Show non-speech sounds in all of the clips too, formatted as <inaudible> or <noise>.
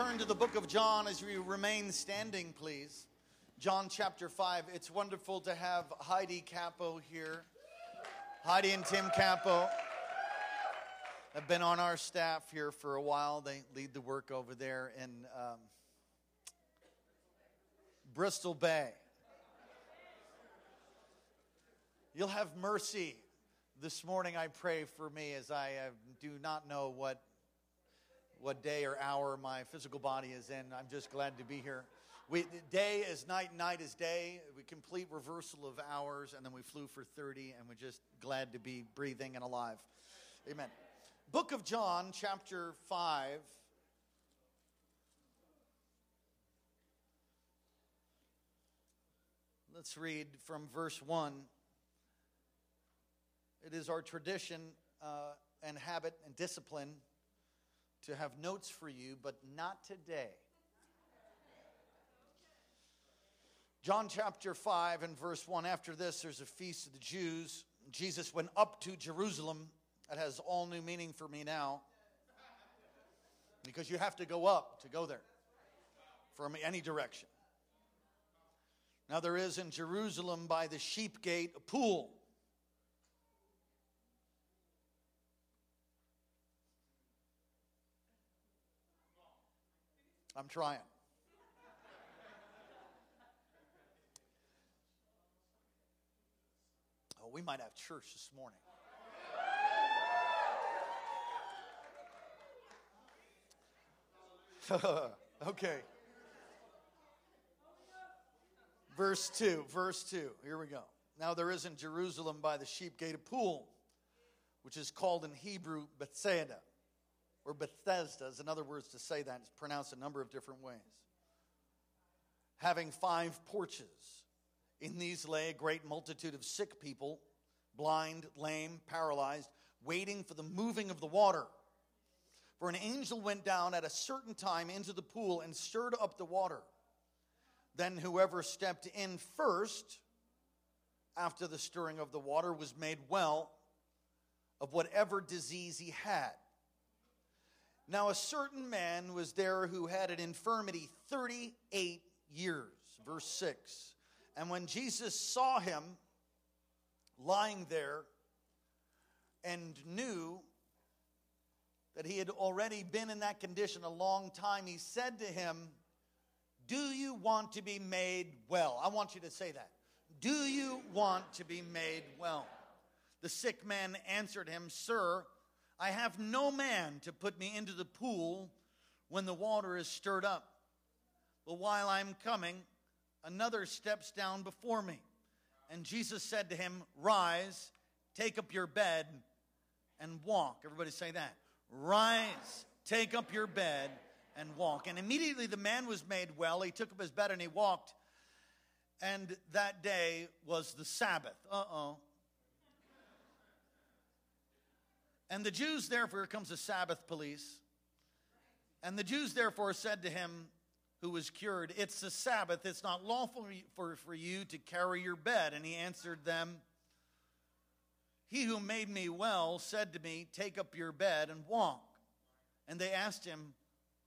Turn to the book of John as we remain standing, please. John chapter 5. It's wonderful to have Heidi Capo here. Heidi and Tim Capo have been on our staff here for a while. They lead the work over there in um, Bristol Bay. You'll have mercy this morning, I pray for me as I uh, do not know what, what day or hour my physical body is in. I'm just glad to be here. We, day is night, night is day. We complete reversal of hours, and then we flew for 30, and we're just glad to be breathing and alive. Amen. Book of John, chapter 5. Let's read from verse 1. It is our tradition uh, and habit and discipline to have notes for you, but not today. John chapter 5 and verse 1. After this, there's a feast of the Jews. Jesus went up to Jerusalem. That has all new meaning for me now. Because you have to go up to go there from any direction. Now, there is in Jerusalem by the sheep gate a pool I'm trying. Oh, we might have church this morning. <laughs> okay. Verse 2, verse 2. Here we go. Now there is in Jerusalem by the sheep gate a pool, which is called in Hebrew Bethsaida or Bethesda is another words to say that. It's pronounced a number of different ways. Having five porches. In these lay a great multitude of sick people, blind, lame, paralyzed, waiting for the moving of the water. For an angel went down at a certain time into the pool and stirred up the water. Then whoever stepped in first, after the stirring of the water, was made well of whatever disease he had. Now, a certain man was there who had an infirmity 38 years. Verse 6. And when Jesus saw him lying there and knew that he had already been in that condition a long time, he said to him, Do you want to be made well? I want you to say that. Do you want to be made well? The sick man answered him, Sir, I have no man to put me into the pool when the water is stirred up. But while I'm coming, another steps down before me. And Jesus said to him, Rise, take up your bed, and walk. Everybody say that. Rise, take up your bed, and walk. And immediately the man was made well. He took up his bed and he walked. And that day was the Sabbath. Uh oh. And the Jews, therefore, comes the Sabbath police. And the Jews, therefore, said to him, who was cured, It's the Sabbath. It's not lawful for, for you to carry your bed. And he answered them, He who made me well said to me, Take up your bed and walk. And they asked him,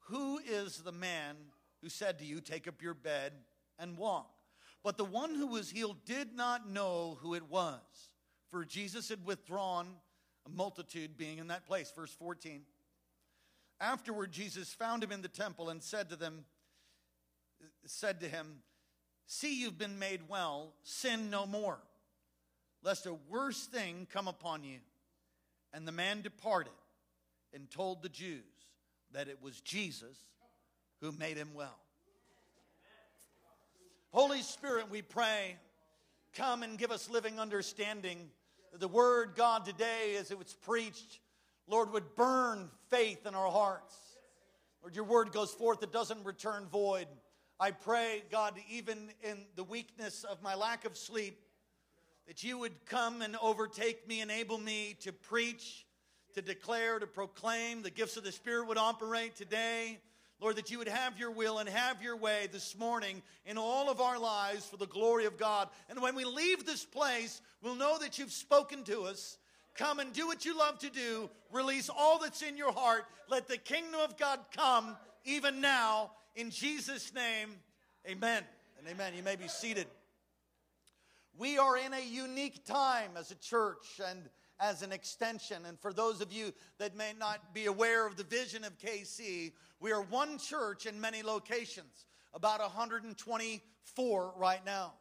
Who is the man who said to you, Take up your bed and walk? But the one who was healed did not know who it was, for Jesus had withdrawn a multitude being in that place. Verse 14. Afterward, Jesus found him in the temple and said to them, said to him, See, you've been made well, sin no more, lest a worse thing come upon you. And the man departed and told the Jews that it was Jesus who made him well. Holy Spirit, we pray, come and give us living understanding the word, God, today as it was preached, Lord, would burn faith in our hearts. Lord, your word goes forth, it doesn't return void. I pray, God, even in the weakness of my lack of sleep, that you would come and overtake me, enable me to preach, to declare, to proclaim. The gifts of the Spirit would operate today. Lord, that you would have your will and have your way this morning in all of our lives for the glory of God. And when we leave this place, we'll know that you've spoken to us. Come and do what you love to do. Release all that's in your heart. Let the kingdom of God come even now. In Jesus' name, amen. And amen. You may be seated. We are in a unique time as a church and as an extension. And for those of you that may not be aware of the vision of KC, we are one church in many locations, about 124 right now.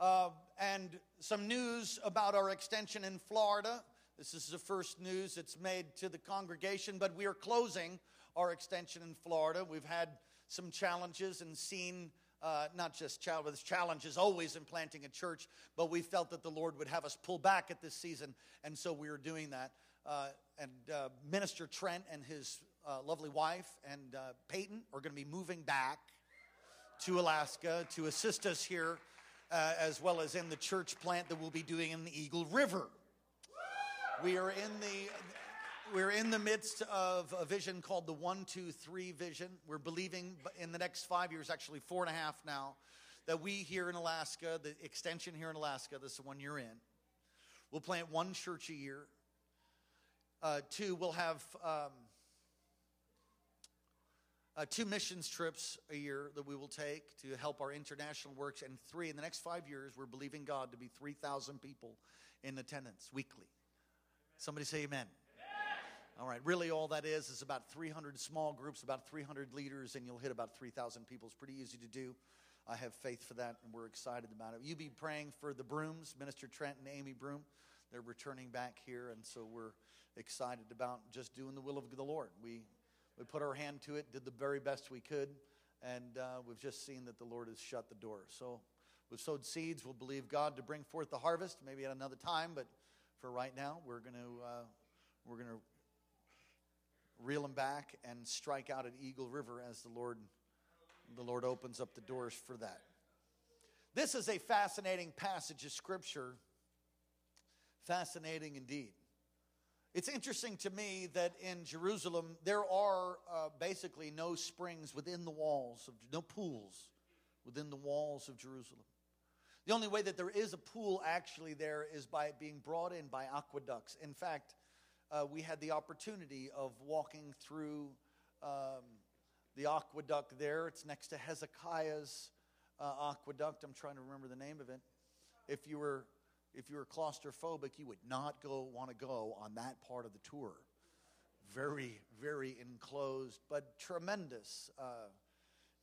Uh, and some news about our extension in Florida. This is the first news that's made to the congregation, but we are closing our extension in Florida. We've had some challenges and seen uh, not just child, this challenge, is always in planting a church, but we felt that the Lord would have us pull back at this season, and so we are doing that. Uh, and uh, Minister Trent and his uh, lovely wife and uh, Peyton are going to be moving back to Alaska to assist us here, uh, as well as in the church plant that we'll be doing in the Eagle River. We are in the we're in the midst of a vision called the one, two, three vision. We're believing in the next five years, actually four and a half now, that we here in Alaska, the extension here in Alaska, this is the one you're in, we'll plant one church a year. Uh, two, we'll have um, uh, two missions trips a year that we will take to help our international works. And three, in the next five years, we're believing God to be 3,000 people in attendance weekly. Somebody say amen. All right, really all that is is about 300 small groups, about 300 leaders, and you'll hit about 3,000 people. It's pretty easy to do. I have faith for that, and we're excited about it. You be praying for the Brooms, Minister Trent and Amy Broom. They're returning back here, and so we're excited about just doing the will of the Lord. We we put our hand to it, did the very best we could, and uh, we've just seen that the Lord has shut the door. So we've sowed seeds. We'll believe God to bring forth the harvest, maybe at another time, but for right now, we're going to uh, we're going to reel them back and strike out at Eagle River as the Lord the Lord opens up the doors for that. This is a fascinating passage of scripture. Fascinating indeed. It's interesting to me that in Jerusalem there are uh, basically no springs within the walls of no pools within the walls of Jerusalem. The only way that there is a pool actually there is by being brought in by aqueducts. In fact, uh, we had the opportunity of walking through um, the aqueduct there. It's next to Hezekiah's uh, aqueduct. I'm trying to remember the name of it. If you were if you were claustrophobic, you would not go want to go on that part of the tour. Very, very enclosed, but tremendous uh,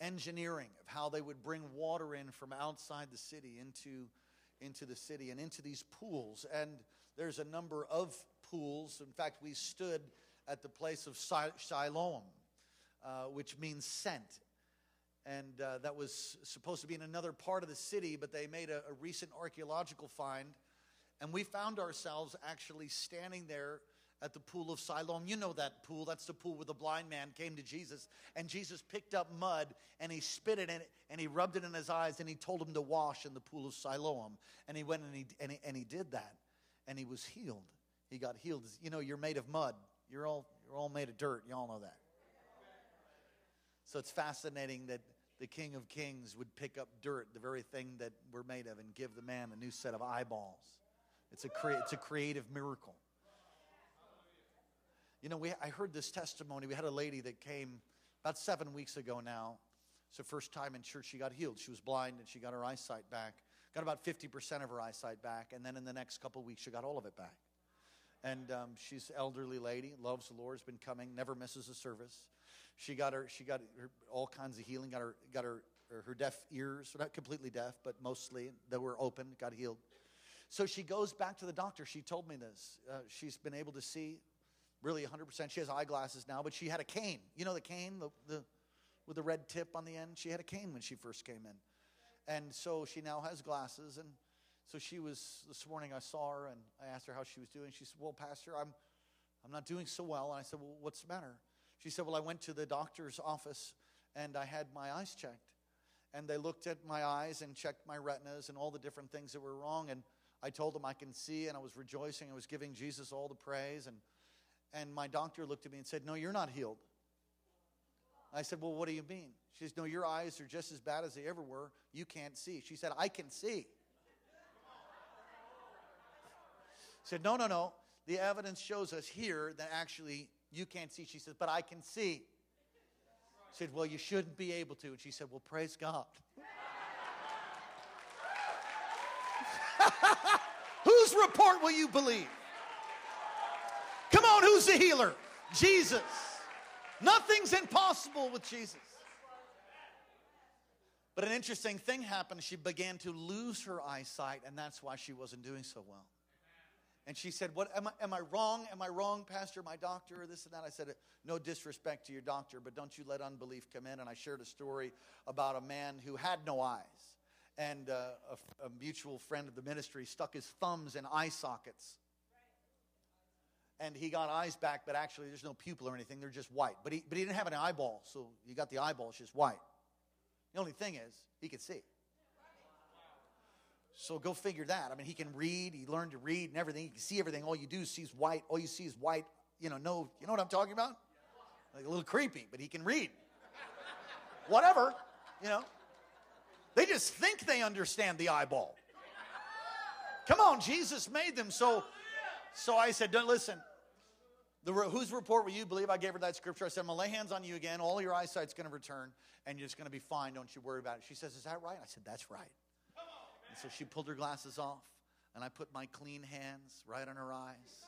engineering of how they would bring water in from outside the city into into the city and into these pools. And there's a number of pools. In fact, we stood at the place of Siloam, uh, which means sent. And uh, that was supposed to be in another part of the city, but they made a, a recent archaeological find. And we found ourselves actually standing there at the pool of Siloam. You know that pool. That's the pool where the blind man came to Jesus. And Jesus picked up mud and he spit it in it and he rubbed it in his eyes and he told him to wash in the pool of Siloam. And he went and he, and he, and he did that. And he was healed. He got healed. You know, you're made of mud. You're all, you're all made of dirt. You all know that. So it's fascinating that the King of Kings would pick up dirt, the very thing that we're made of, and give the man a new set of eyeballs. It's a, crea- it's a creative miracle. You know, we, I heard this testimony. We had a lady that came about seven weeks ago now. It's her first time in church she got healed. She was blind and she got her eyesight back. Got about 50% of her eyesight back. And then in the next couple weeks, she got all of it back. And um, she's elderly lady, loves the Lord, has been coming, never misses a service. She got her, she got her, all kinds of healing. Got her, got her, her deaf ears, not completely deaf, but mostly that were open, got healed. So she goes back to the doctor. She told me this. Uh, she's been able to see really 100%. She has eyeglasses now, but she had a cane. You know the cane, the, the, with the red tip on the end? She had a cane when she first came in. And so she now has glasses. And so she was, this morning I saw her and I asked her how she was doing. She said, Well, Pastor, I'm, I'm not doing so well. And I said, Well, what's the matter? She said, Well, I went to the doctor's office and I had my eyes checked. and they looked at my eyes and checked my retinas and all the different things that were wrong. And I told them I can see, and I was rejoicing. I was giving Jesus all the praise. And, and my doctor looked at me and said, No, you're not healed. I said, Well, what do you mean? She says, No, your eyes are just as bad as they ever were. You can't see. She said, I can see. I said, No, no, no. The evidence shows us here that actually you can't see. She says, But I can see. I said, Well, you shouldn't be able to. And she said, Well, praise God. <laughs> Whose report will you believe? Come on, who's the healer? Jesus. Nothing's impossible with Jesus. But an interesting thing happened. She began to lose her eyesight, and that's why she wasn't doing so well. And she said, What am I, am I wrong? Am I wrong, Pastor, my doctor, or this and that? I said, No disrespect to your doctor, but don't you let unbelief come in. And I shared a story about a man who had no eyes. And uh, a, a mutual friend of the ministry stuck his thumbs in eye sockets. And he got eyes back, but actually there's no pupil or anything, they're just white. But he, but he didn't have an eyeball, so he got the eyeballs just white. The only thing is, he could see. So go figure that. I mean, he can read. He learned to read and everything. He can see everything. All you do is see white. All you see is white. You know, no, you know what I'm talking about? Like a little creepy, but he can read. Whatever, you know. They just think they understand the eyeball. Come on, Jesus made them. So, so I said, Don't listen. The, whose report will you believe? I gave her that scripture. I said, I'm going to lay hands on you again. All your eyesight's going to return, and you're just going to be fine. Don't you worry about it. She says, Is that right? I said, That's right. And so she pulled her glasses off, and I put my clean hands right on her eyes.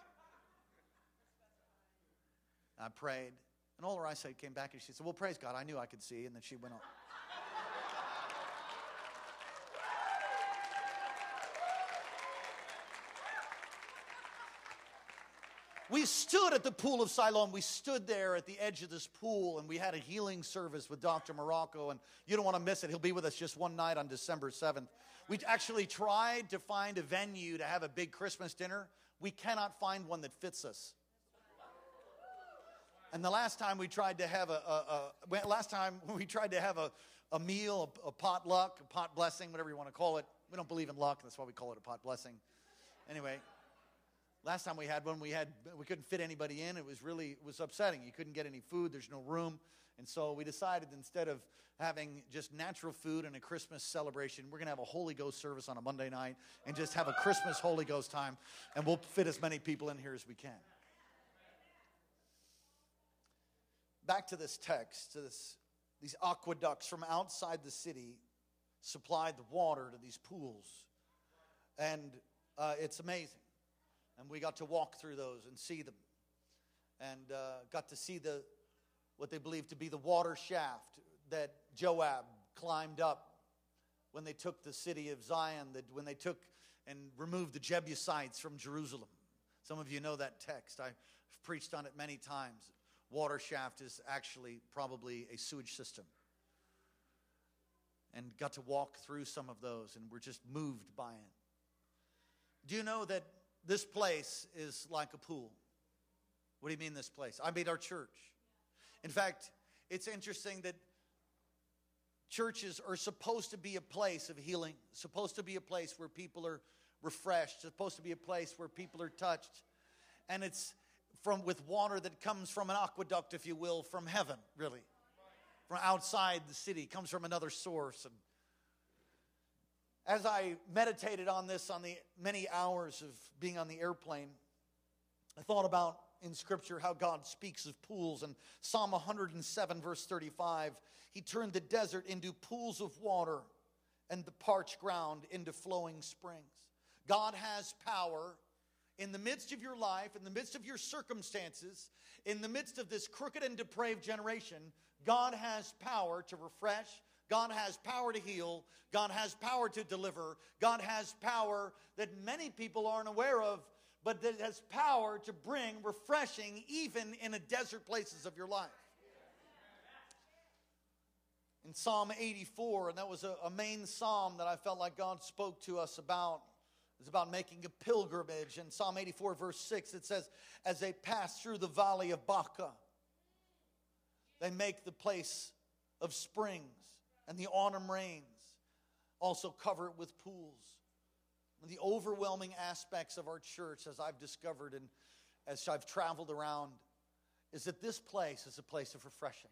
I prayed, and all her eyesight came back, and she said, Well, praise God, I knew I could see. And then she went on. we stood at the pool of Siloam. We stood there at the edge of this pool and we had a healing service with Dr. Morocco. And you don't want to miss it. He'll be with us just one night on December 7th. We actually tried to find a venue to have a big Christmas dinner. We cannot find one that fits us. And the last time we tried to have a, a, a last time <laughs> we tried to have a, a meal, a, a potluck, a pot blessing, whatever you want to call it. We don't believe in luck. That's why we call it a pot blessing. Last time we had one, we had we couldn't fit anybody in. It was really it was upsetting. You couldn't get any food. There's no room, and so we decided instead of having just natural food and a Christmas celebration, we're to have a Holy Ghost service on a Monday night and just have a Christmas Holy Ghost time, and we'll fit as many people in here as we can. Back to this text, to this, these aqueducts from outside the city supplied the water to these pools, and uh, it's amazing and we got to walk through those and see them. And uh, got to see the what they believed to be the water shaft that joab climbed up when they took the city of zion that when they took and removed the jebusites from jerusalem. Some of you know that text. I've preached on it many times. Water shaft is actually probably a sewage system. And got to walk through some of those and we're just moved by it. Do you know that this place is like a pool. What do you mean, this place? I mean, our church. In fact, it's interesting that churches are supposed to be a place of healing, supposed to be a place where people are refreshed, supposed to be a place where people are touched. And it's from with water that comes from an aqueduct, if you will, from heaven, really. From outside the city, comes from another source. And as I meditated on this on the many hours of being on the airplane, I thought about in Scripture how God speaks of pools. And Psalm 107, verse 35, He turned the desert into pools of water and the parched ground into flowing springs. God has power in the midst of your life, in the midst of your circumstances, in the midst of this crooked and depraved generation. God has power to refresh, God has power to heal. God has power to deliver. God has power that many people aren't aware of, but that has power to bring refreshing even in the desert places of your life. In Psalm 84, and that was a, a main psalm that I felt like God spoke to us about. It's about making a pilgrimage. In Psalm 84, verse 6, it says, As they pass through the valley of Baca, they make the place of springs. And the autumn rains also cover it with pools. The overwhelming aspects of our church, as I've discovered and as I've traveled around, is that this place is a place of refreshing.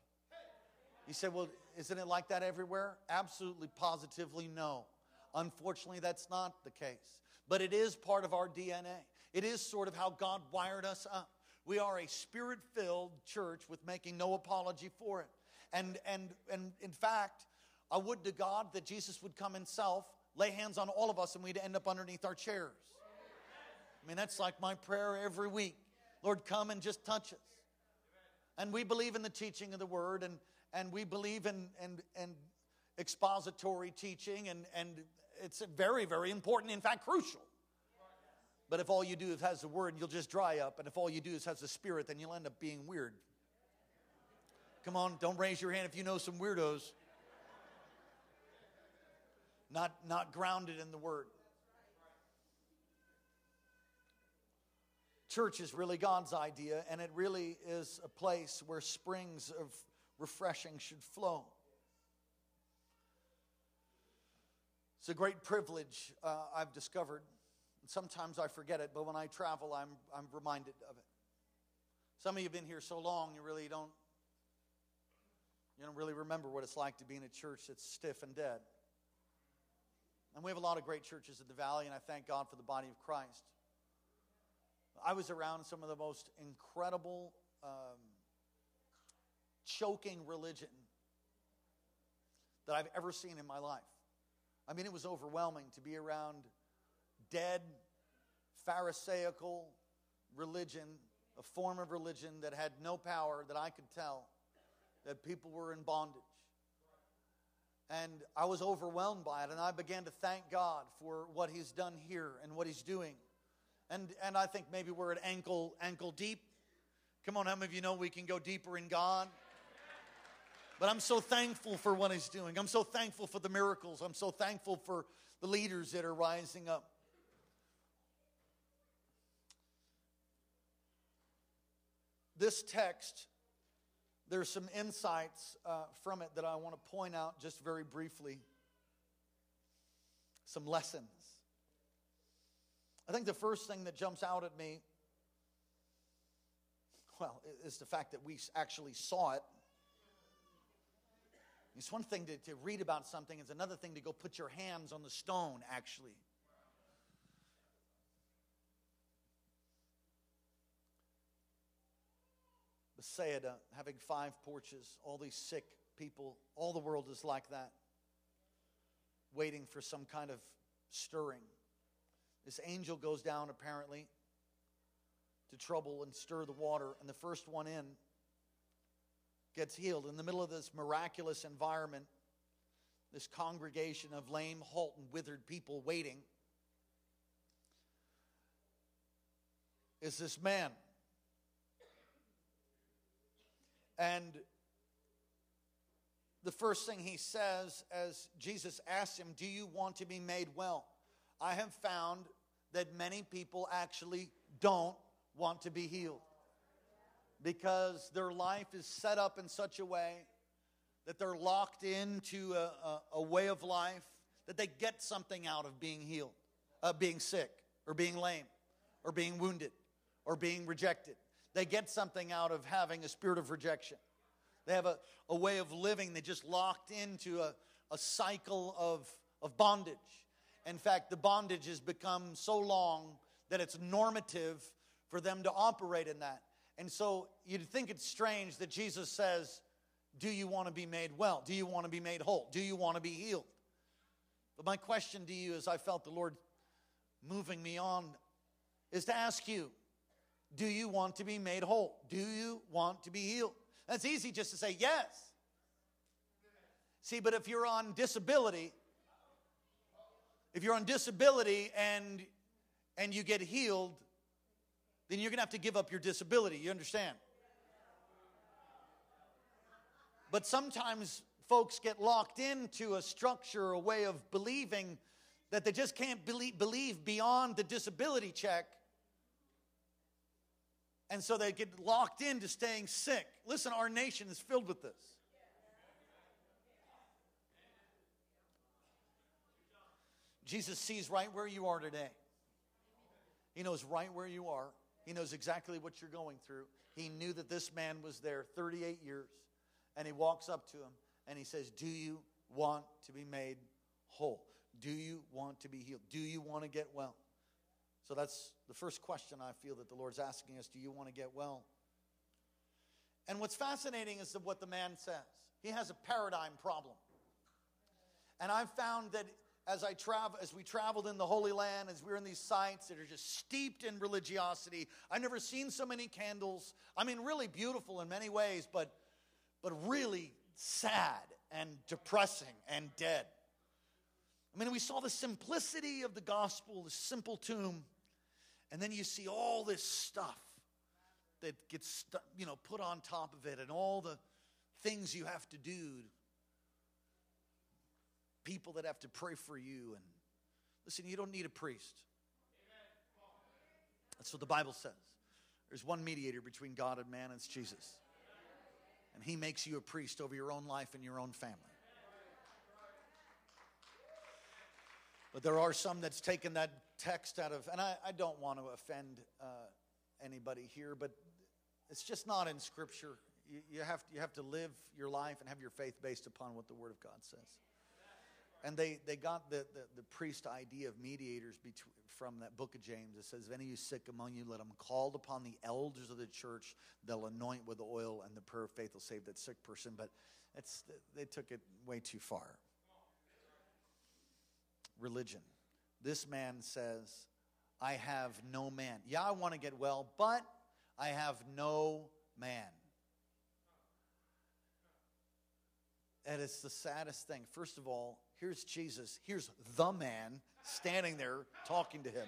You say, well, isn't it like that everywhere? Absolutely, positively, no. Unfortunately, that's not the case. But it is part of our DNA. It is sort of how God wired us up. We are a spirit filled church with making no apology for it. And, and, and in fact, I would to God that Jesus would come himself, lay hands on all of us, and we'd end up underneath our chairs. I mean, that's like my prayer every week. Lord, come and just touch us. And we believe in the teaching of the word, and, and we believe in, in, in expository teaching, and, and it's very, very important, in fact, crucial. But if all you do is has the word, you'll just dry up. And if all you do is has the spirit, then you'll end up being weird. Come on, don't raise your hand if you know some weirdos. Not, not grounded in the word. Church is really God's idea, and it really is a place where springs of refreshing should flow. It's a great privilege uh, I've discovered. Sometimes I forget it, but when I travel, I'm, I'm reminded of it. Some of you have been here so long, you really don't, you don't really remember what it's like to be in a church that's stiff and dead. And we have a lot of great churches in the valley, and I thank God for the body of Christ. I was around some of the most incredible, um, choking religion that I've ever seen in my life. I mean, it was overwhelming to be around dead, Pharisaical religion, a form of religion that had no power that I could tell, that people were in bondage. And I was overwhelmed by it, and I began to thank God for what He's done here and what He's doing. And, and I think maybe we're at ankle, ankle deep. Come on, how many of you know we can go deeper in God? But I'm so thankful for what He's doing. I'm so thankful for the miracles. I'm so thankful for the leaders that are rising up. This text, there's some insights uh, from it that I want to point out just very briefly. Some lessons. I think the first thing that jumps out at me, well, is the fact that we actually saw it. It's one thing to, to read about something, it's another thing to go put your hands on the stone, actually. Bethsaida uh, having five porches, all these sick people, all the world is like that, waiting for some kind of stirring. This angel goes down, apparently, to trouble and stir the water, and the first one in gets healed. In the middle of this miraculous environment, this congregation of lame, halt, and withered people waiting, is this man. And the first thing he says as Jesus asks him, Do you want to be made well? I have found that many people actually don't want to be healed because their life is set up in such a way that they're locked into a, a, a way of life that they get something out of being healed, uh, being sick, or being lame, or being wounded, or being rejected. They get something out of having a spirit of rejection. They have a, a way of living they just locked into a, a cycle of, of bondage. In fact, the bondage has become so long that it's normative for them to operate in that. And so you'd think it's strange that Jesus says, Do you want to be made well? Do you want to be made whole? Do you want to be healed? But my question to you, as I felt the Lord moving me on, is to ask you Do you want to be made whole? Do you want to be healed? That's easy just to say yes. See, but if you're on disability, if you're on disability and and you get healed, then you're going to have to give up your disability. You understand? But sometimes folks get locked into a structure, a way of believing that they just can't believe, believe beyond the disability check. And so they get locked into staying sick. Listen, our nation is filled with this. Jesus sees right where you are today. He knows right where you are. He knows exactly what you're going through. He knew that this man was there 38 years. And he walks up to him and he says, Do you want to be made whole? Do you want to be healed? Do you want to get well? So that's the first question I feel that the Lord's asking us Do you want to get well? And what's fascinating is what the man says. He has a paradigm problem. And I've found that as I travel, as we traveled in the Holy Land, as we were in these sites that are just steeped in religiosity, I've never seen so many candles. I mean, really beautiful in many ways, but but really sad and depressing and dead. I mean, we saw the simplicity of the gospel, the simple tomb, and then you see all this stuff that gets you know put on top of it, and all the things you have to do people that have to pray for you. And listen, you don't need a priest. That's what the Bible says. There's one mediator between God and man, and it's Jesus. And he makes you a priest over your own life and your own family. But there are some that's taken that text out of, and I, I don't want to offend uh, anybody here, but it's just not in Scripture. You, you, have, you have to live your life and have your faith based upon what the Word of God says. And they, they got the, the, the priest idea of mediators between, from that book of James. It says, If any of you sick among you, let them call upon the elders of the church. They'll anoint with oil, and the prayer of faith will save that sick person. But it's, they took it way too far. Religion. This man says, I have no man. Yeah, I want to get well, but I have no man. And it's the saddest thing. First of all, here's Jesus, here's the man standing there talking to him.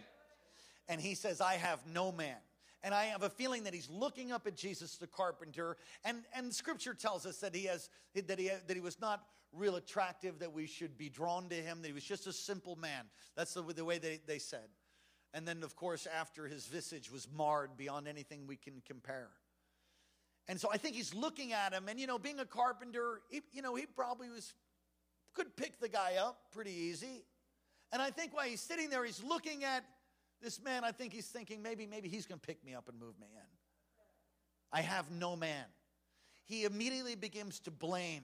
And he says, I have no man. And I have a feeling that he's looking up at Jesus the carpenter. And, and scripture tells us that he, has, that, he, that he was not real attractive, that we should be drawn to him, that he was just a simple man. That's the, the way they, they said. And then, of course, after his visage was marred beyond anything we can compare. And so I think he's looking at him, and you know, being a carpenter, he, you know, he probably was could pick the guy up pretty easy. And I think while he's sitting there, he's looking at this man. I think he's thinking maybe, maybe he's going to pick me up and move me in. I have no man. He immediately begins to blame.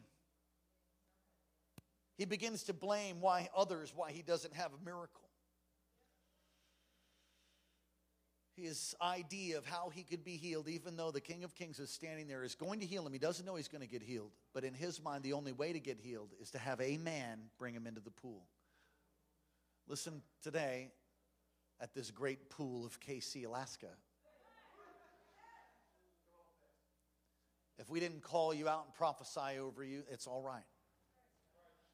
He begins to blame why others, why he doesn't have a miracle. his idea of how he could be healed, even though the King of Kings is standing there, is going to heal him. He doesn't know he's going to get healed. But in his mind, the only way to get healed is to have a man bring him into the pool. Listen today at this great pool of KC, Alaska. If we didn't call you out and prophesy over you, it's all right.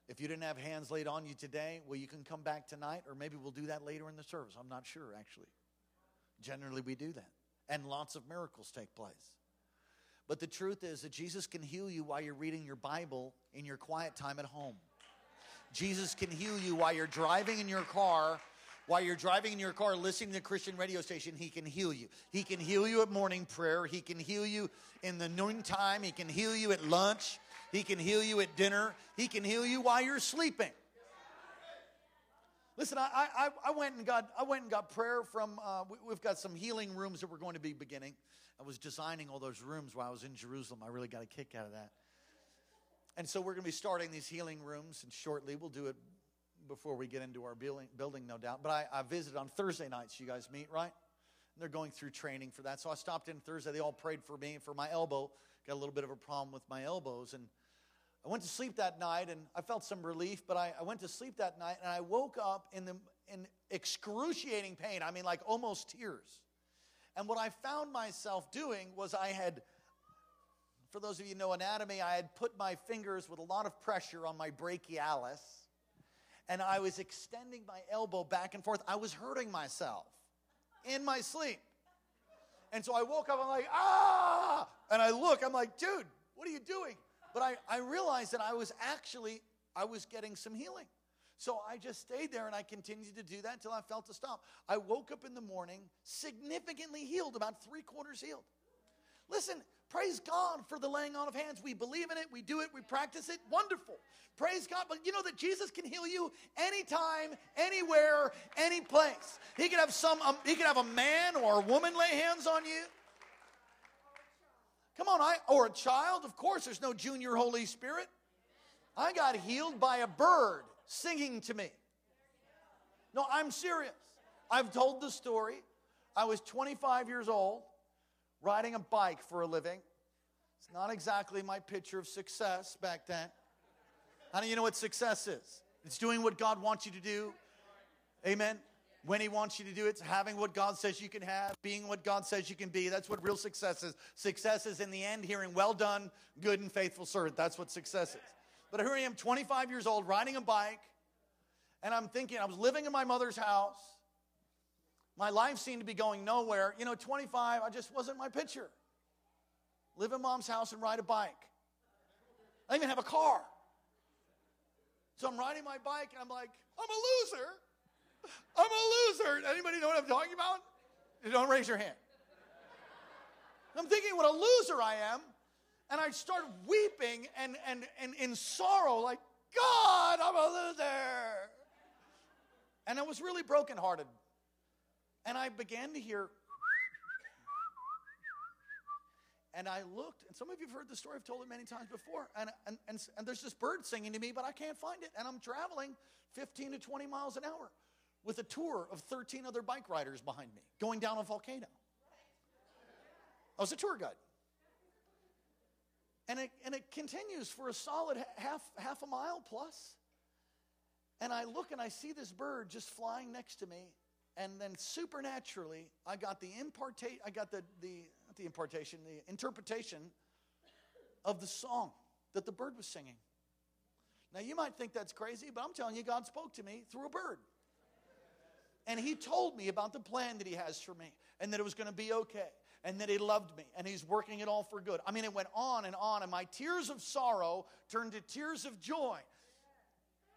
If you didn't have hands laid on you today, well, you can come back tonight, or maybe we'll do that later in the service. I'm not sure, actually. Generally, we do that. And lots of miracles take place. But the truth is that Jesus can heal you while you're reading your Bible in your quiet time at home. Jesus can heal you while you're driving in your car. While you're driving in your car listening to Christian radio station, He can heal you. He can heal you at morning prayer. He can heal you in the noontime. He can heal you at lunch. He can heal you at dinner. He can heal you while you're sleeping. Listen, I, I, I, went and got I went and got prayer from. Uh, we, we've got some healing rooms that we're going to be beginning. I was designing all those rooms while I was in Jerusalem. I really got a kick out of that. And so we're going to be starting these healing rooms, and shortly we'll do it before we get into our building, building no doubt. But I, I visited on Thursday nights. You guys meet, right? And they're going through training for that. So I stopped in Thursday. They all prayed for me for my elbow. Got a little bit of a problem with my elbows, and I went to sleep that night and I felt some relief, but I, I went to sleep that night and I woke up in, the, in excruciating pain. I mean, like almost tears. And what I found myself doing was I had, for those of you know anatomy, I had put my fingers with a lot of pressure on my brachialis and I was extending my elbow back and forth. I was hurting myself in my sleep. And so I woke up, I'm like, ah! And I look, I'm like, dude, what are you doing? But I, I realized that I was actually, I was getting some healing. So I just stayed there and I continued to do that until I felt to stop. I woke up in the morning significantly healed, about three quarters healed. Listen, Praise God for the laying on of hands. We believe in it, we do it, we practice it. Wonderful. Praise God. But you know that Jesus can heal you anytime, anywhere, any place. He could have some um, he could have a man or a woman lay hands on you. Come on, I or a child. Of course, there's no junior Holy Spirit. I got healed by a bird singing to me. No, I'm serious. I've told the story. I was 25 years old, riding a bike for a living. It's not exactly my picture of success back then. How do you know what success is? It's doing what God wants you to do. Amen. When He wants you to do it, it's having what God says you can have, being what God says you can be. That's what real success is. Success is in the end hearing, well done, good and faithful servant. That's what success is. But here I am, 25 years old, riding a bike, and I'm thinking, I was living in my mother's house. My life seemed to be going nowhere. You know, 25, I just wasn't my picture. Live in mom's house and ride a bike. I even have a car. So I'm riding my bike and I'm like, I'm a loser. I'm a loser. Anybody know what I'm talking about? Don't raise your hand. I'm thinking what a loser I am. And I start weeping and, and, and in sorrow, like, God, I'm a loser. And I was really brokenhearted. And I began to hear, and I looked, and some of you have heard the story, I've told it many times before. And, and, and, and there's this bird singing to me, but I can't find it. And I'm traveling 15 to 20 miles an hour with a tour of 13 other bike riders behind me going down a volcano. I was a tour guide. And it, and it continues for a solid half, half a mile plus. And I look and I see this bird just flying next to me. And then supernaturally, I got the impartation, I got the, the, the impartation, the interpretation of the song that the bird was singing. Now, you might think that's crazy, but I'm telling you, God spoke to me through a bird. And He told me about the plan that He has for me and that it was going to be okay and that he loved me and he's working it all for good. I mean, it went on and on, and my tears of sorrow turned to tears of joy.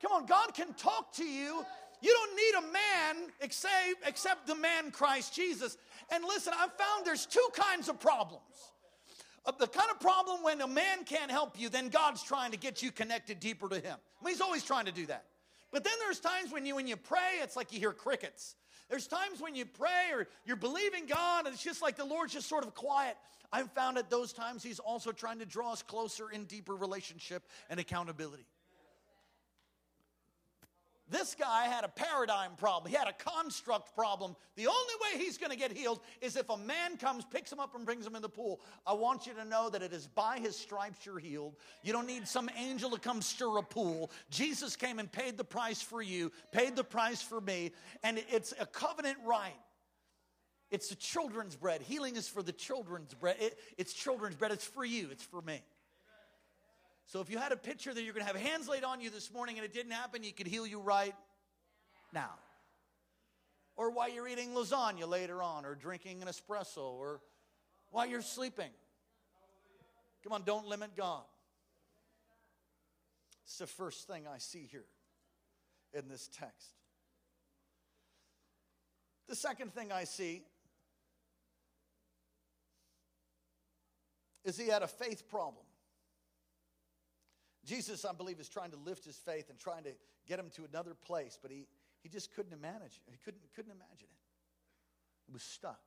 Come on, God can talk to you. You don't need a man except, except the man Christ Jesus. And listen, I've found there's two kinds of problems. Uh, the kind of problem when a man can't help you, then God's trying to get you connected deeper to Him. I mean, He's always trying to do that. But then there's times when you when you pray, it's like you hear crickets. There's times when you pray or you're believing God and it's just like the Lord's just sort of quiet. I've found at those times He's also trying to draw us closer in deeper relationship and accountability. This guy had a paradigm problem. He had a construct problem. The only way he's going to get healed is if a man comes, picks him up, and brings him in the pool. I want you to know that it is by his stripes you're healed. You don't need some angel to come stir a pool. Jesus came and paid the price for you, paid the price for me, and it's a covenant right. It's the children's bread. Healing is for the children's bread. It, it's children's bread. It's for you, it's for me. So if you had a picture that you're going to have hands laid on you this morning and it didn't happen, he could heal you right now. Or while you're eating lasagna later on, or drinking an espresso, or while you're sleeping. Come on, don't limit God. It's the first thing I see here in this text. The second thing I see is he had a faith problem. Jesus, I believe, is trying to lift his faith and trying to get him to another place, but he, he just couldn't imagine. He couldn't, couldn't imagine it. He was stuck.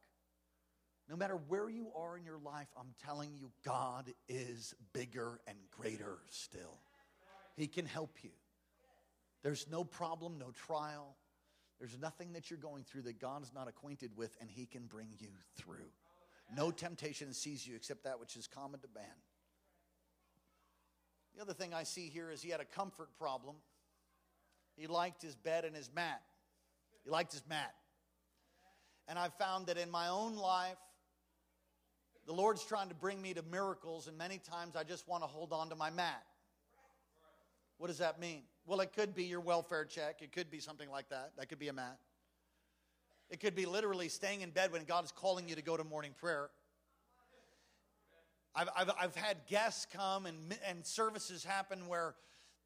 No matter where you are in your life, I'm telling you, God is bigger and greater still. He can help you. There's no problem, no trial. There's nothing that you're going through that God is not acquainted with, and He can bring you through. No temptation sees you except that which is common to man. The other thing I see here is he had a comfort problem. He liked his bed and his mat. He liked his mat. And I've found that in my own life, the Lord's trying to bring me to miracles, and many times I just want to hold on to my mat. What does that mean? Well, it could be your welfare check, it could be something like that. That could be a mat. It could be literally staying in bed when God is calling you to go to morning prayer. I've, I've, I've had guests come and, and services happen where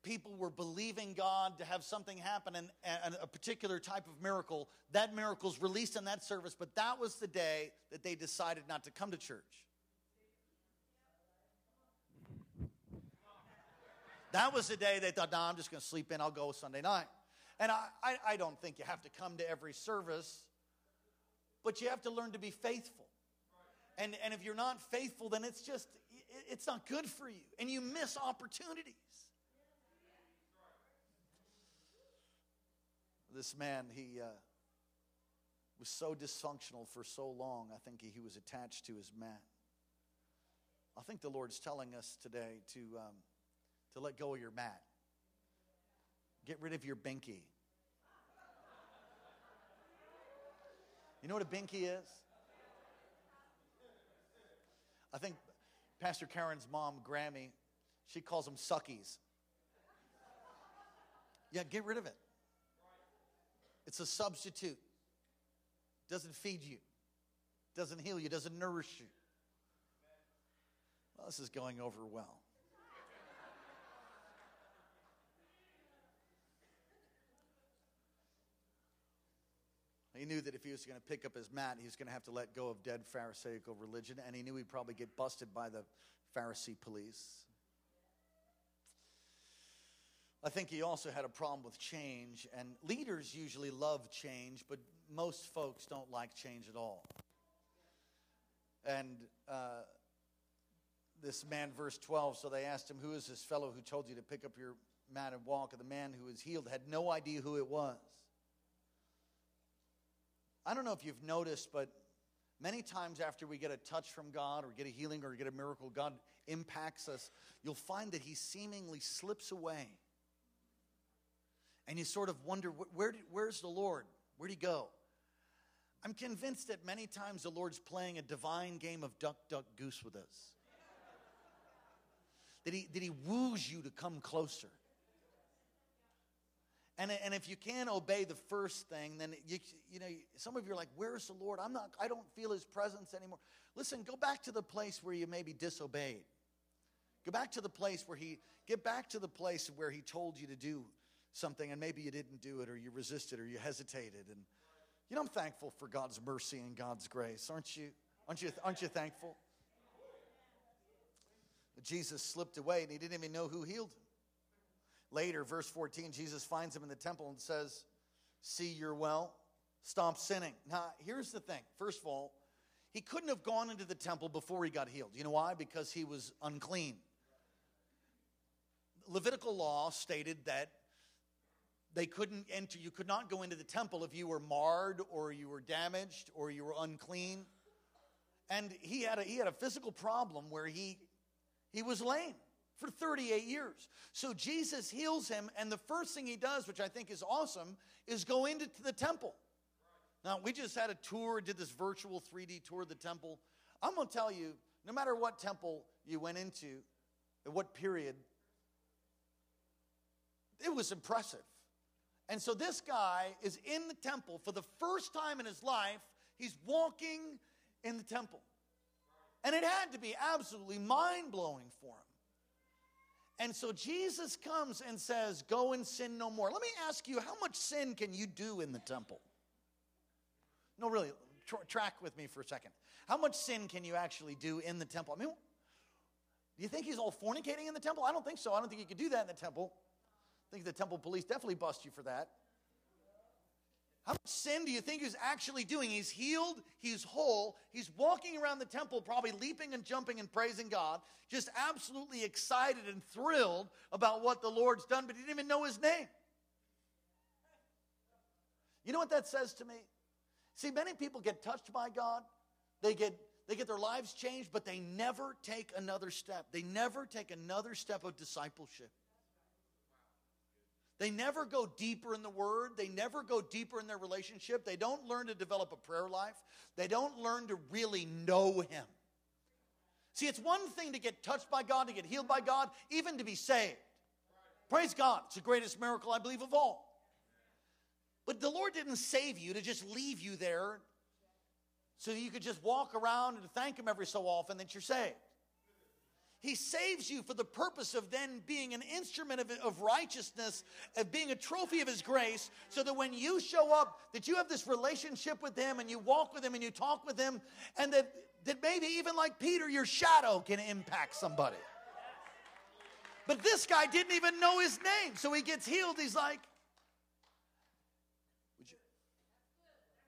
people were believing God to have something happen and, and a particular type of miracle. That miracle is released in that service, but that was the day that they decided not to come to church. That was the day they thought, no, nah, I'm just going to sleep in. I'll go Sunday night. And I, I, I don't think you have to come to every service, but you have to learn to be faithful. And, and if you're not faithful, then it's just, it's not good for you. And you miss opportunities. This man, he uh, was so dysfunctional for so long, I think he, was attached to his mat. I think the Lord's telling us today to, um, to let go of your mat. Get rid of your binky. You know what a binky is? I think Pastor Karen's mom, Grammy, she calls them suckies. Yeah, get rid of it. It's a substitute. Doesn't feed you, doesn't heal you, doesn't nourish you. Well, this is going over well. He knew that if he was going to pick up his mat, he was going to have to let go of dead Pharisaical religion, and he knew he'd probably get busted by the Pharisee police. I think he also had a problem with change, and leaders usually love change, but most folks don't like change at all. And uh, this man, verse 12, so they asked him, Who is this fellow who told you to pick up your mat and walk? And the man who was healed had no idea who it was. I don't know if you've noticed, but many times after we get a touch from God or get a healing or get a miracle, God impacts us, you'll find that He seemingly slips away. And you sort of wonder, where did, where's the Lord? Where'd He go? I'm convinced that many times the Lord's playing a divine game of duck, duck, goose with us. that, he, that He woos you to come closer. And, and if you can't obey the first thing, then you, you know, some of you are like, where's the Lord? I'm not, I don't feel his presence anymore. Listen, go back to the place where you maybe disobeyed. Go back to the place where he, get back to the place where he told you to do something and maybe you didn't do it or you resisted or you hesitated. And, you know, I'm thankful for God's mercy and God's grace, aren't you? Aren't you, aren't you thankful? But Jesus slipped away and he didn't even know who healed him. Later, verse 14, Jesus finds him in the temple and says, See, you're well. Stop sinning. Now, here's the thing. First of all, he couldn't have gone into the temple before he got healed. You know why? Because he was unclean. Levitical law stated that they couldn't enter, you could not go into the temple if you were marred or you were damaged or you were unclean. And he had a, he had a physical problem where he, he was lame for 38 years. So Jesus heals him, and the first thing he does, which I think is awesome, is go into the temple. Now, we just had a tour, did this virtual 3D tour of the temple. I'm going to tell you, no matter what temple you went into, at what period, it was impressive. And so this guy is in the temple for the first time in his life. He's walking in the temple. And it had to be absolutely mind blowing for him. And so Jesus comes and says, Go and sin no more. Let me ask you, how much sin can you do in the temple? No, really, tra- track with me for a second. How much sin can you actually do in the temple? I mean, do you think he's all fornicating in the temple? I don't think so. I don't think you could do that in the temple. I think the temple police definitely bust you for that. How much sin do you think he's actually doing? He's healed, he's whole, he's walking around the temple, probably leaping and jumping and praising God, just absolutely excited and thrilled about what the Lord's done, but he didn't even know his name. You know what that says to me? See, many people get touched by God, they get they get their lives changed, but they never take another step. They never take another step of discipleship. They never go deeper in the word. They never go deeper in their relationship. They don't learn to develop a prayer life. They don't learn to really know Him. See, it's one thing to get touched by God, to get healed by God, even to be saved. Praise God. It's the greatest miracle, I believe, of all. But the Lord didn't save you to just leave you there so you could just walk around and thank Him every so often that you're saved. He saves you for the purpose of then being an instrument of, of righteousness, of being a trophy of His grace, so that when you show up, that you have this relationship with Him and you walk with Him and you talk with Him, and that, that maybe even like Peter, your shadow can impact somebody. But this guy didn't even know his name. So he gets healed. He's like?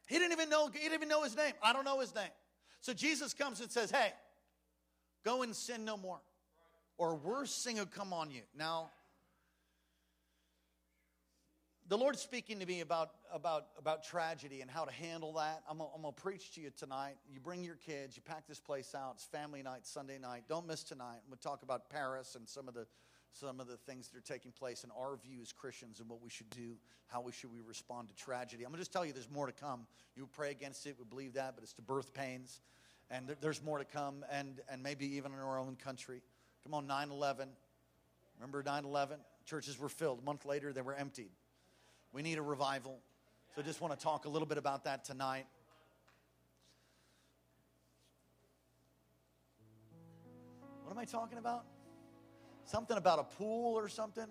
He didn't even know, he didn't even know his name. I don't know his name. So Jesus comes and says, Hey, go and sin no more. Or worse thing will come on you. Now, the Lord's speaking to me about, about, about tragedy and how to handle that. I'm going to preach to you tonight. You bring your kids, you pack this place out. It's family night, Sunday night. Don't miss tonight. We'll talk about Paris and some of the, some of the things that are taking place and our view as Christians and what we should do, how we should we respond to tragedy. I'm going to just tell you there's more to come. You pray against it, we believe that, but it's the birth pains. And there, there's more to come, and, and maybe even in our own country. Come on, 9 11. Remember 9 11? Churches were filled. A month later, they were emptied. We need a revival. So just want to talk a little bit about that tonight. What am I talking about? Something about a pool or something?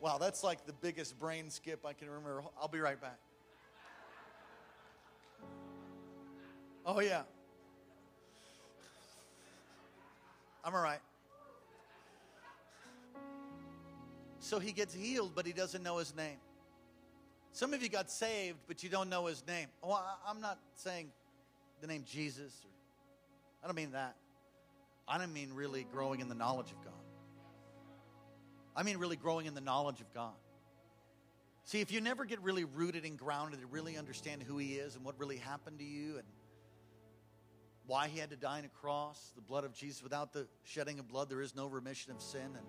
Wow, that's like the biggest brain skip I can remember. I'll be right back. Oh, yeah. I'm all right. So he gets healed, but he doesn't know his name. Some of you got saved, but you don't know his name. Oh, I'm not saying the name Jesus. Or, I don't mean that. I don't mean really growing in the knowledge of God. I mean really growing in the knowledge of God. See, if you never get really rooted and grounded and really understand who He is and what really happened to you and why He had to die on a cross, the blood of Jesus, without the shedding of blood, there is no remission of sin. And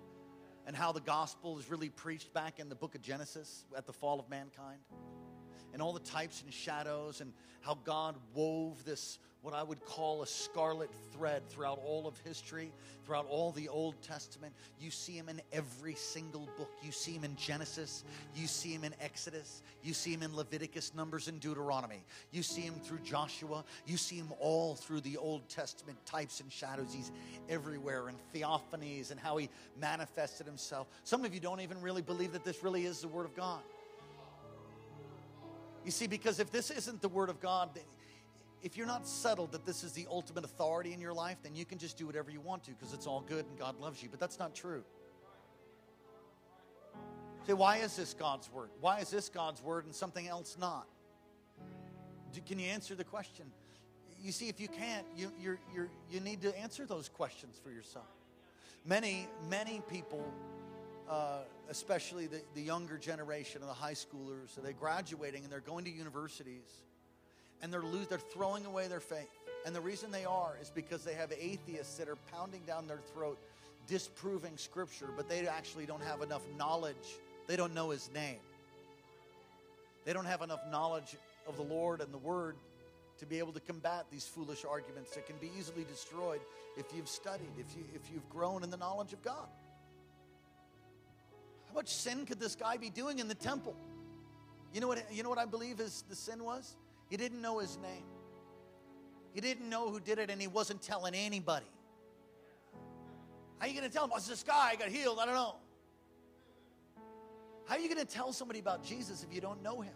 and how the gospel is really preached back in the book of Genesis at the fall of mankind. And all the types and shadows, and how God wove this, what I would call a scarlet thread throughout all of history, throughout all the Old Testament. You see him in every single book. You see him in Genesis, you see him in Exodus, you see him in Leviticus, Numbers, and Deuteronomy. You see him through Joshua, you see him all through the Old Testament types and shadows. He's everywhere in theophanies and how he manifested himself. Some of you don't even really believe that this really is the Word of God. You see, because if this isn't the Word of God, if you're not settled that this is the ultimate authority in your life, then you can just do whatever you want to because it's all good and God loves you. But that's not true. Say, why is this God's Word? Why is this God's Word and something else not? Can you answer the question? You see, if you can't, you, you're, you're, you need to answer those questions for yourself. Many, many people uh, especially the, the younger generation of the high schoolers, they're graduating and they're going to universities and they're, lose, they're throwing away their faith. And the reason they are is because they have atheists that are pounding down their throat, disproving Scripture, but they actually don't have enough knowledge. They don't know His name. They don't have enough knowledge of the Lord and the Word to be able to combat these foolish arguments that can be easily destroyed if you've studied, if, you, if you've grown in the knowledge of God. How much sin could this guy be doing in the temple? You know what, you know what I believe is the sin was? He didn't know his name. He didn't know who did it, and he wasn't telling anybody. How are you going to tell him? What's this guy I got healed? I don't know. How are you going to tell somebody about Jesus if you don't know him?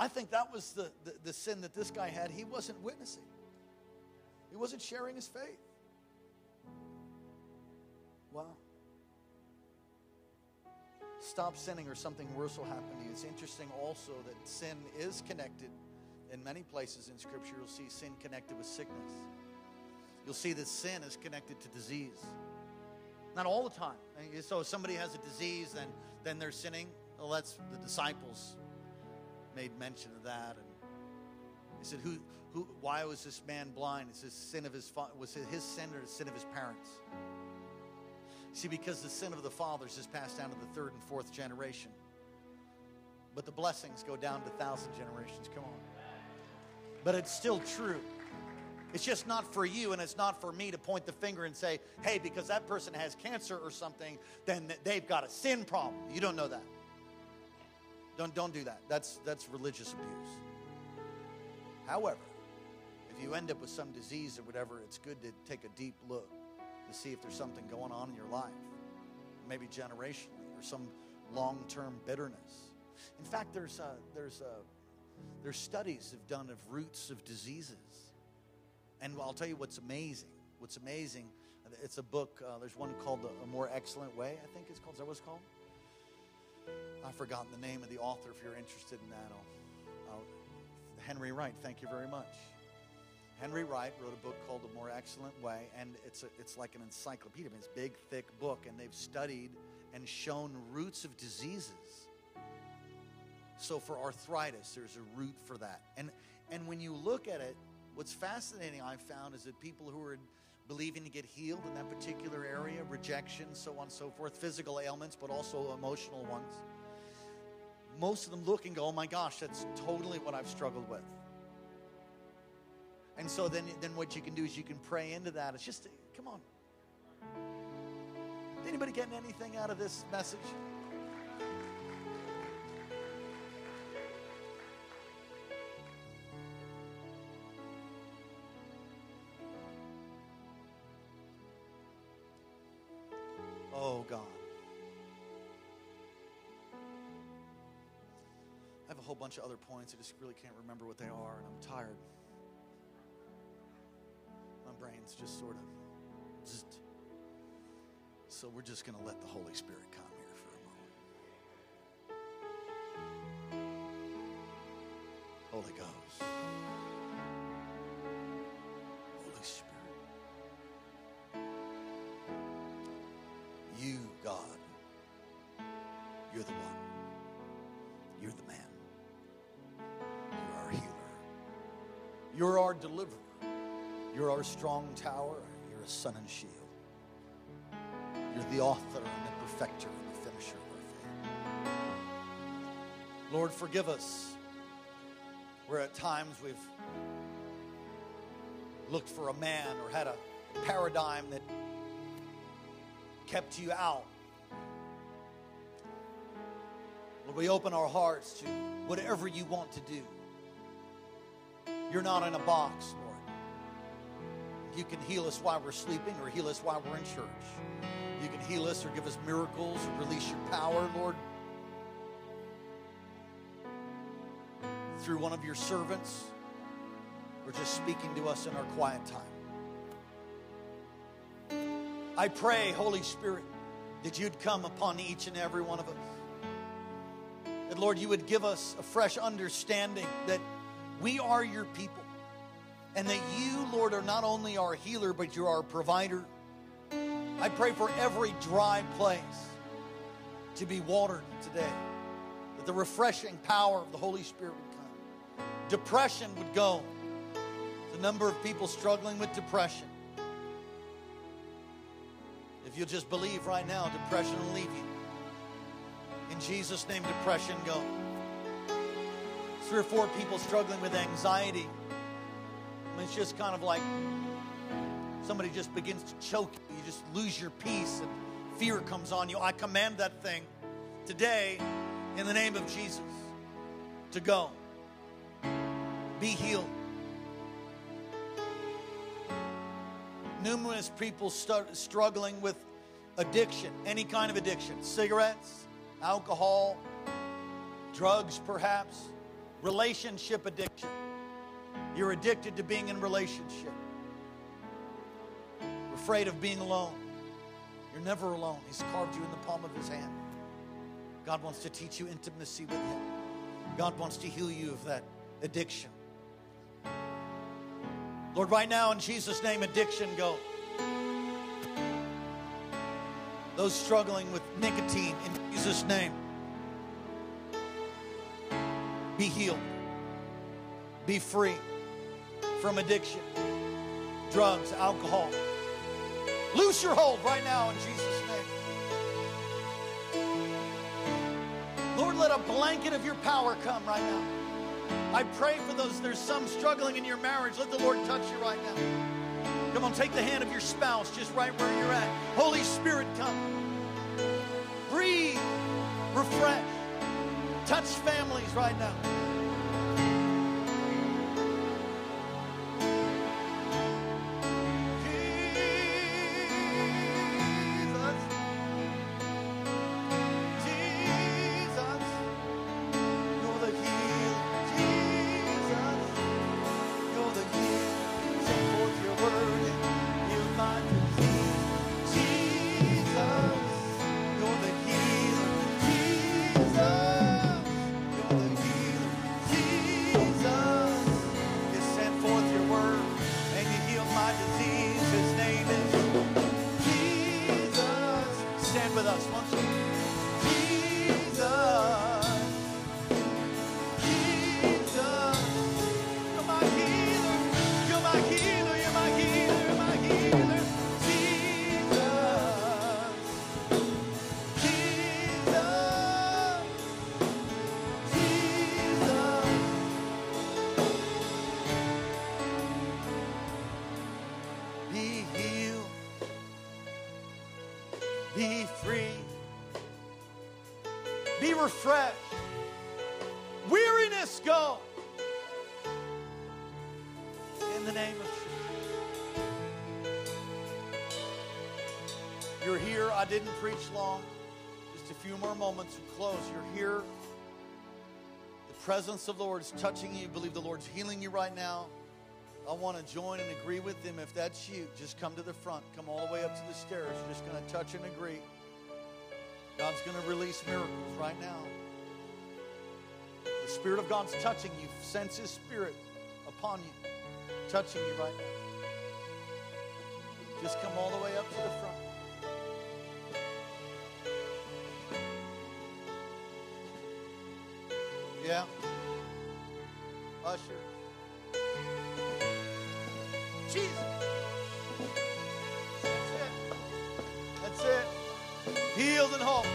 I think that was the, the, the, sin that this guy had. He wasn't witnessing. He wasn't sharing his faith. Well, stop sinning or something worse will happen to you. It's interesting also that sin is connected in many places in Scripture. You'll see sin connected with sickness. You'll see that sin is connected to disease. Not all the time. So if somebody has a disease, then, then they're sinning. Well, that's the disciples made mention of that. And he said, Who, who, why was this man blind? It's his sin of his was it his sin or the sin of his parents? See, because the sin of the fathers is passed down to the third and fourth generation. But the blessings go down to thousand generations. Come on. But it's still true. It's just not for you and it's not for me to point the finger and say, hey, because that person has cancer or something, then they've got a sin problem. You don't know that. Don't, don't do that. That's, that's religious abuse. However, if you end up with some disease or whatever, it's good to take a deep look to see if there's something going on in your life, maybe generationally or some long-term bitterness. In fact, there's a, there's a, there's studies have done of roots of diseases. And I'll tell you what's amazing. What's amazing, it's a book. Uh, there's one called A More Excellent Way, I think it's called. Is that what it's called? I've forgotten the name of the author. If you're interested in that, I'll, Henry Wright. Thank you very much. Henry Wright wrote a book called A More Excellent Way, and it's a, it's like an encyclopedia. It's a big, thick book, and they've studied and shown roots of diseases. So for arthritis, there's a root for that. And and when you look at it, what's fascinating I've found is that people who are believing to get healed in that particular area, rejection, so on and so forth, physical ailments, but also emotional ones. Most of them look and go, oh my gosh, that's totally what I've struggled with. And so then, then what you can do is you can pray into that. It's just, come on. Anybody getting anything out of this message? Whole bunch of other points. I just really can't remember what they are, and I'm tired. My brain's just sort of. Just, so we're just going to let the Holy Spirit come here for a moment. Holy Ghost. Holy Spirit. You, God, you're the one. You're the man. You're our deliverer. You're our strong tower. You're a sun and shield. You're the author and the perfecter and the finisher of our faith. Lord, forgive us where at times we've looked for a man or had a paradigm that kept you out. Lord, we open our hearts to whatever you want to do. You're not in a box, Lord. You can heal us while we're sleeping or heal us while we're in church. You can heal us or give us miracles or release your power, Lord, through one of your servants or just speaking to us in our quiet time. I pray, Holy Spirit, that you'd come upon each and every one of us. That, Lord, you would give us a fresh understanding that we are your people and that you, Lord, are not only our healer, but you're our provider. I pray for every dry place to be watered today, that the refreshing power of the Holy Spirit would come. Depression would go. The number of people struggling with depression. If you'll just believe right now, depression will leave you. In Jesus' name, depression go. Three or four people struggling with anxiety. It's just kind of like somebody just begins to choke you. You just lose your peace and fear comes on you. I command that thing today in the name of Jesus to go. Be healed. Numerous people start struggling with addiction, any kind of addiction cigarettes, alcohol, drugs, perhaps, relationship addiction. You're addicted to being in relationship. You're afraid of being alone. You're never alone. He's carved you in the palm of his hand. God wants to teach you intimacy with him. God wants to heal you of that addiction. Lord, right now in Jesus' name, addiction go. Those struggling with nicotine in Jesus' name, be healed, be free from addiction, drugs, alcohol. Loose your hold right now in Jesus' name. Lord, let a blanket of your power come right now. I pray for those, there's some struggling in your marriage. Let the Lord touch you right now. Come on, take the hand of your spouse just right where you're at. Holy Spirit, come. Breathe, refresh, touch families right now. Refreshed. Weariness go. In the name of Jesus. You're here. I didn't preach long. Just a few more moments to close. You're here. The presence of the Lord is touching you. Believe the Lord's healing you right now. I want to join and agree with them. If that's you, just come to the front. Come all the way up to the stairs. You're just going to touch and agree. God's going to release miracles right now. The Spirit of God's touching you. Sense His Spirit upon you, touching you right now. Just come all the way up to the front. Yeah. Usher. Healed and whole.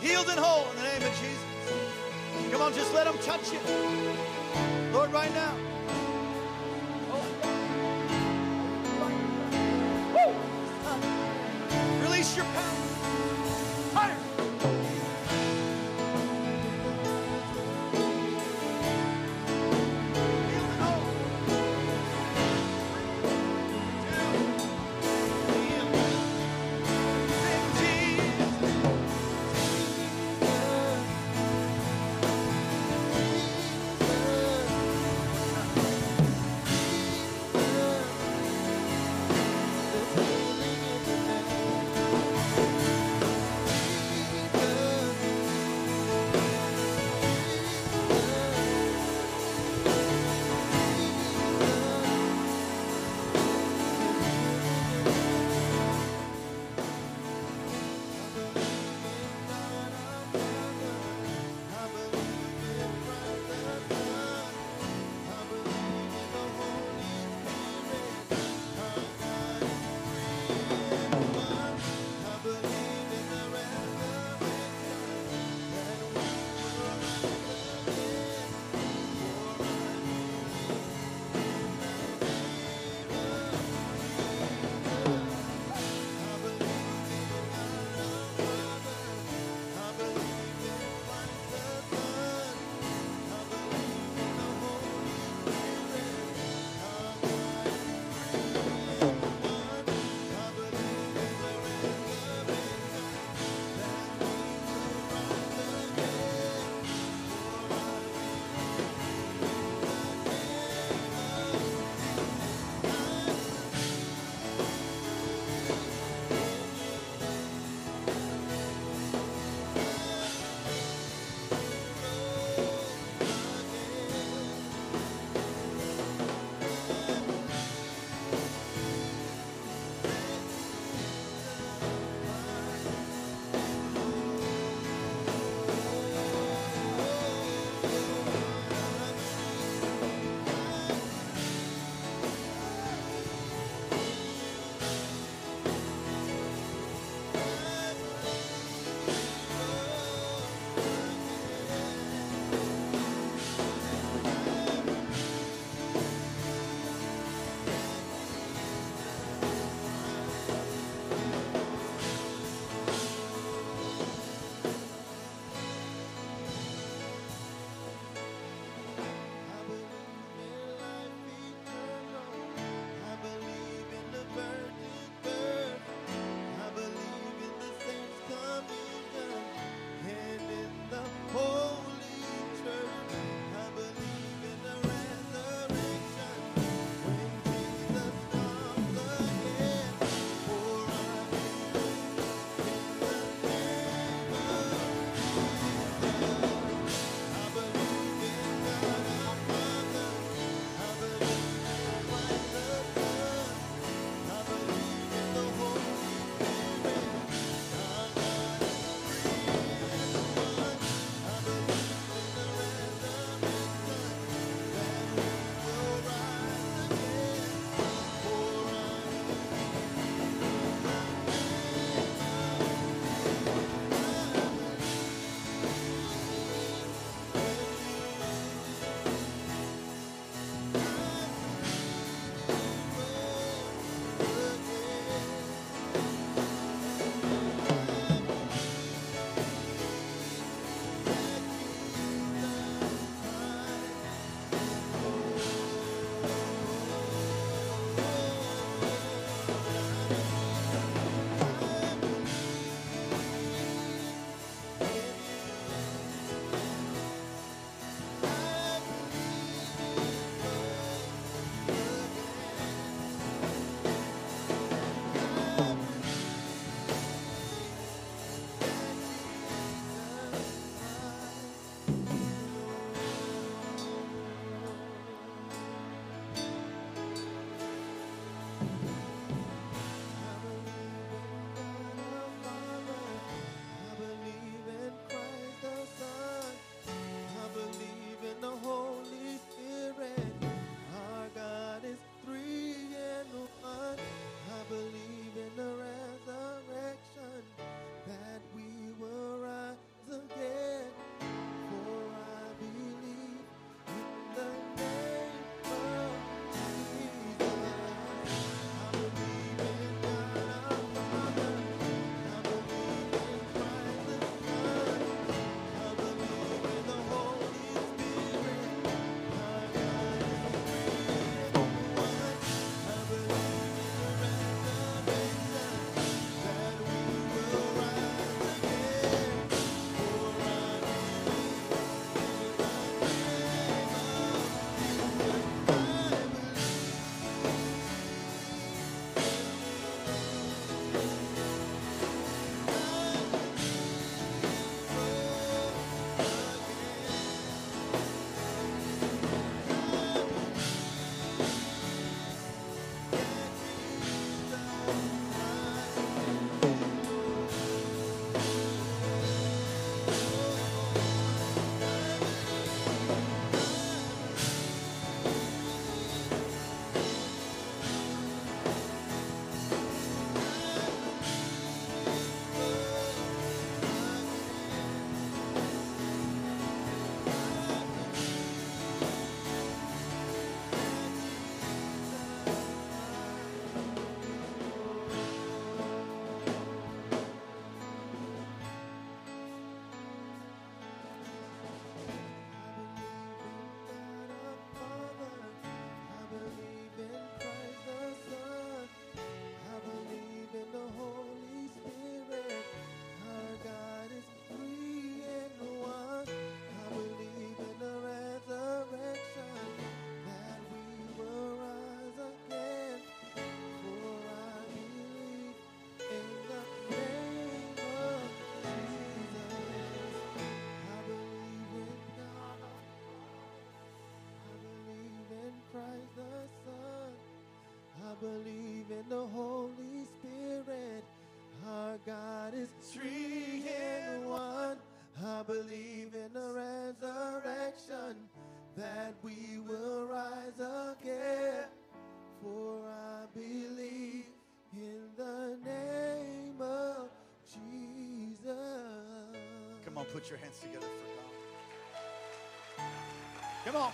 Healed and whole in the name of Jesus. Come on, just let him touch you. Lord, right now. Believe in the Holy Spirit. Our God is three in one. I believe in the resurrection that we will rise again. For I believe in the name of Jesus. Come on, put your hands together for God. Come on.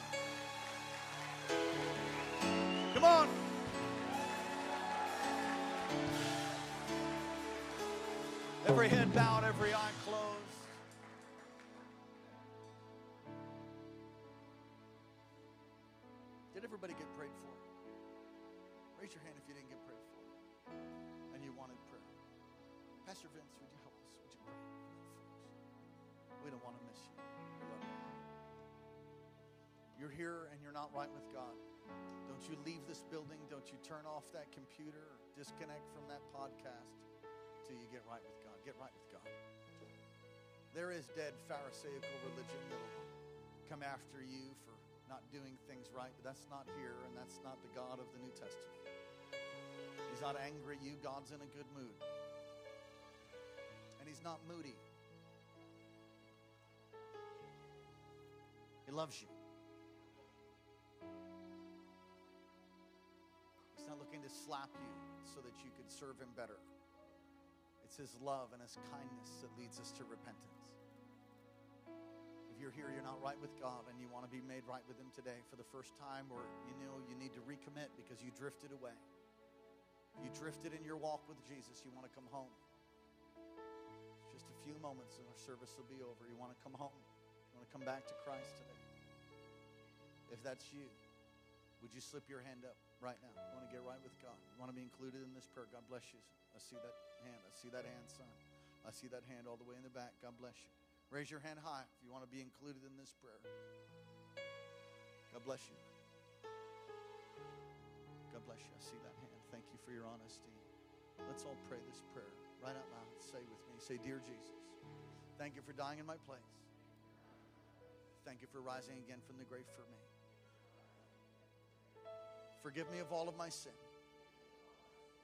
Come on. Every head bowed, every eye closed. Did everybody get prayed for? Raise your hand if you didn't get prayed for and you wanted prayer. Pastor Vince, would you help us? Would you pray? We don't want to miss you. You. You're here and you're not right with God. Don't you leave this building. Don't you turn off that computer or disconnect from that podcast till you get right with God. Get right with God. There is dead Pharisaical religion that'll come after you for not doing things right, but that's not here, and that's not the God of the New Testament. He's not angry at you, God's in a good mood. And He's not moody. He loves you. He's not looking to slap you so that you could serve Him better. It's His love and His kindness that leads us to repentance. If you're here, you're not right with God, and you want to be made right with Him today for the first time, or you know you need to recommit because you drifted away. You drifted in your walk with Jesus. You want to come home. Just a few moments and our service will be over. You want to come home. You want to come back to Christ today. If that's you, would you slip your hand up right now? You want to get right with God. You want to be included in this prayer. God bless you. I see that hand. I see that hand, son. I see that hand all the way in the back. God bless you. Raise your hand high if you want to be included in this prayer. God bless you. God bless you. I see that hand. Thank you for your honesty. Let's all pray this prayer right out loud. Say with me. Say, Dear Jesus, thank you for dying in my place. Thank you for rising again from the grave for me. Forgive me of all of my sin.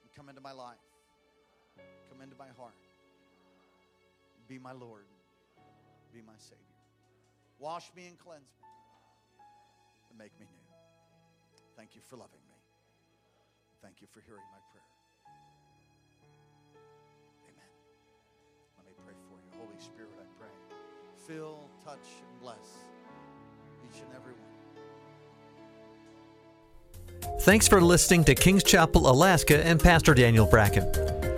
And come into my life. Come into my heart. Be my Lord. Be my Savior. Wash me and cleanse me. And make me new. Thank you for loving me. Thank you for hearing my prayer. Amen. Let me pray for you. Holy Spirit, I pray. Fill, touch, and bless each and every one. Thanks for listening to Kings Chapel, Alaska, and Pastor Daniel Bracken.